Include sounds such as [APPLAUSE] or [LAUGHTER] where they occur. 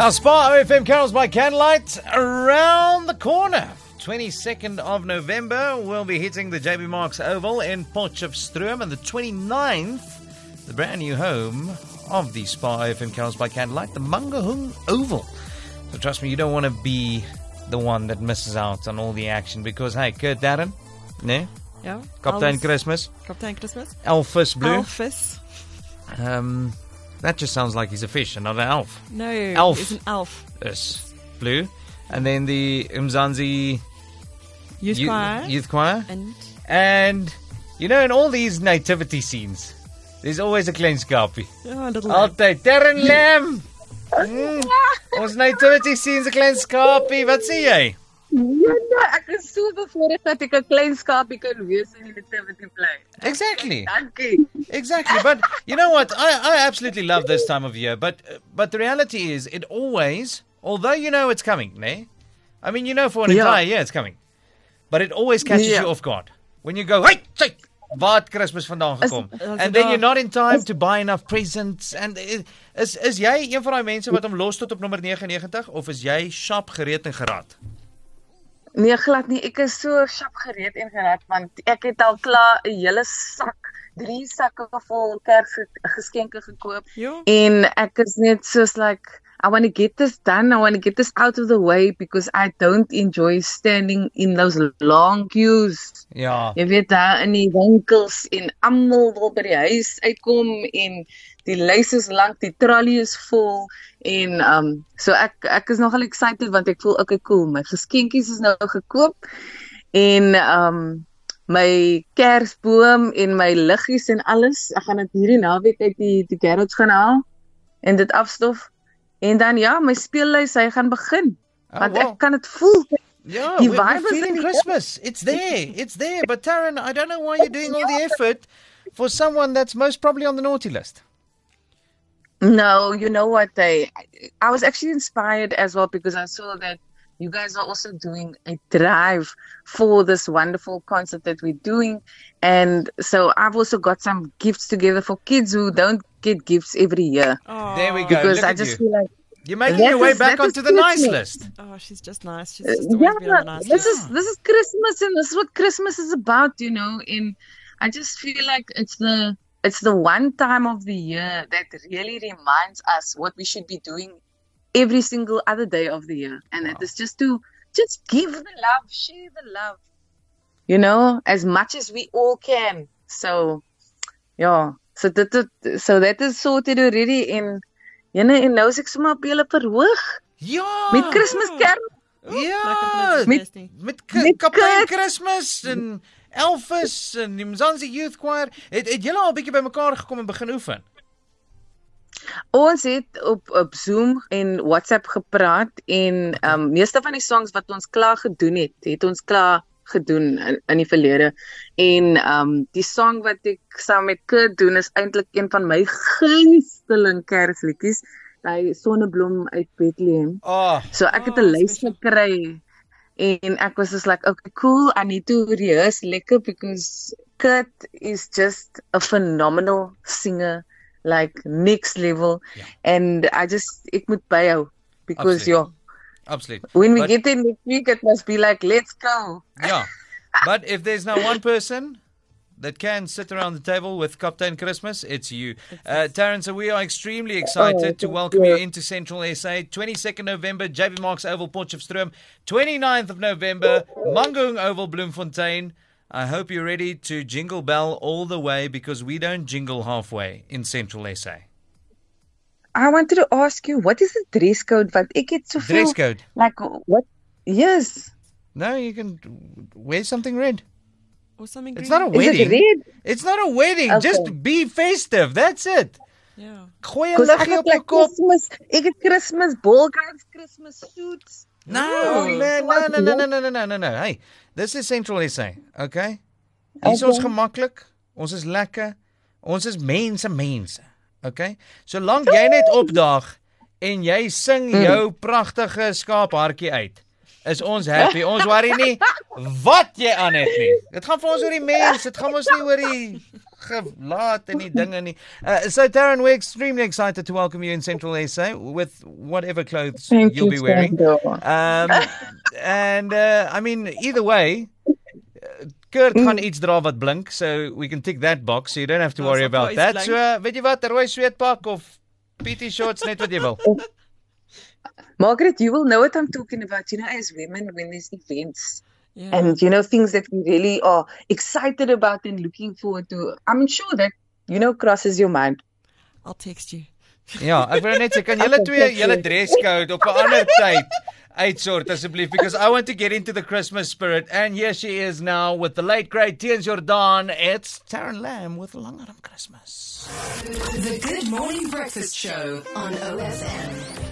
Now, Spa OFM Carols by Candlelight around the corner. 22nd of November, we'll be hitting the JB Marks Oval in Potchefstroom, and the 29th, the brand new home of the Spa OFM Carols by Candlelight, the Mangahung Oval. So trust me, you don't want to be the one that misses out on all the action because, hey, Kurt Darren, ne? Ja. Kaptein alles- Christmas, Kaptein Christmas. Elvis Blue. Elvis. Um, that just sounds like he's a fish and not an elf. No. Elf. Is an elf. Yes, blue. And then the Mzansi Youth Youth, choir. Youth Choir. And And, you know, in all these nativity scenes, there's always a klein skapie. oh, little lamb. Altyd. Terren Lam! Mm, ons nativity scenes 'n klein skapie. Wat sê jy? Ja, nee, ek is so bevoorreg dat ek 'n klein skapie kan wees in die nativity play. Exactly. Dankie. Exactly. But you know what? I, I absolutely love this time of year. But but the reality is, it always, although you know it's coming, ne? I mean, you know for an Yeah. entire year it's coming, but it always catches Yeah. you off guard when you go, hey, hey, waar het Christmas vandaan gekom? is And then you're not in time to buy enough presents. And is is jy een van daai mense wat hom los tot op nommer 99 of is jy sharp gereed en gerad? Nee, glad nie. Ek is so sap gereed en gerad want ek het al klaar 'n hele sak, drie sakke vol Kersgeskenke gekoop Jo. en ek is net soos like I want to get this done. I want to get this out of the way because I don't enjoy standing in those long queues. Ja. Jy weet daar in die winkels en almal wil by die huis uitkom en die lys is lank, die trolley is vol en um so ek ek is nogal excited want ek voel okay cool, my geskenkies is nou gekoop en um my kersboom en my liggies en alles, ek gaan dit hierdie naweek uit die die garage gaan haal en dit afstof. En dan ja, my speellys hy gaan begin. Oh, Want wow. ek kan dit voel. Yeah, Die we're, we're vibe is feeling in air. Christmas. It's there. It's there. But Taryn, I don't know why you're doing all the effort for someone that's most probably on the naughty list. No, you know what? I I was actually inspired as well because I saw that you guys are also doing a drive for this wonderful concert that we're doing, and so I've also got some gifts together for kids who don't get gifts every year Oh, There we go. because look I at just you. feel like You're making That your way is- back onto the nice Christmas. list. Oh, she's just nice. She's just always on the yeah, nice this list. is this is Christmas and this is what Christmas is about, you know. And I just feel like it's the it's the one time of the year that really reminds us what we should be doing every single other day of the year, and it is just to just give the love, share the love, you know, as much as we all can. So, yeah. So that that- so that is sorted already in. Jene en nou is ek sommer op julle verhoog Ja. met Kerskerk. Ja. Lekker Met- met, met, Met K- Met Kaptein Kurt. Christmas en Elvis en die Mzansi Youth Choir. Het het julle al 'n bietjie bymekaar gekom en begin oefen? Ons het op op Zoom en WhatsApp gepraat en ehm um, meeste van die songs wat ons klaar gedoen het, het ons klaar gedoen in, in die verlede. En ehm um, die song wat ek saam met Kurt doen is eintlik een van my gunsteling Kersliedjies, daai Sonneblom uit Bethlehem. Oh, So ek het Oh, 'n lys special. gekry en ek was just like okay cool I need to rehearse lekker because Kurt is just a phenomenal singer like next level Ja. and I just ek moet byhou because Absoluut. yeah Absolutely. when we But- get in next week it must be like let's go Yeah. [LAUGHS] But if there's now one person that can sit around the table with Captain Christmas, it's you. Uh, Taryn, so we are extremely excited to welcome you you. into Central SA. 22nd November, JB Marks Oval, Potchefstroom. 29th of November, Mangung Oval, Bloemfontein. I hope you're ready to jingle bell all the way because we don't jingle halfway in Central SA. I wanted to ask you what is the dress code want ek het soveel Dress code. like what yes No, you can wear something red. Or something It's green. not a is it wedding. red It's not a wedding. Okay. Just be festive. That's it. Yeah. Gooi 'n liggie op jou like kop. Christmas ek het Christmas ball gowns Christmas suits No, Oh, man, no, no, no, no, no, no, no, no, no. Hey, this is Central SA, okay? Is ons Okay. gemaklik. Ons is lekker. Ons is mense, mense. Okay? Solank jy net opdaag en jy sing jou pragtige skaaphartjie uit, is ons happy. Ons worry nie wat jy aan het nie. Dit gaan vir ons oor die mens. Dit gaan ons nie oor die gelaat en die dinge nie. Uh, so Darren, we're extremely excited to welcome you in Central SA with whatever clothes Thank you'll you, be wearing. Um, and uh, I mean, either way, Kurt gaan iets dra wat blink, so we can tick that box, so you don't have to worry about that. is So, uh, weet jy wat, 'n rooi sweetpak of PT shorts net wat jy wil. [LAUGHS] Margaret, you will know what I'm talking about. You know, as women, when there's events Yeah. and you know things that we really are excited about and looking forward to, I'm sure that you know crosses your mind. I'll text you. Ja, ek wil net sê kan [LAUGHS] julle twee julle dress code op 'n [LAUGHS] ander tyd uitsort asseblief because I want to get into the Christmas spirit and here she is now with the late great Tian Jordan. It's Taryn Lamb with Long Langarm Christmas. The Good Morning Breakfast Show on OFM.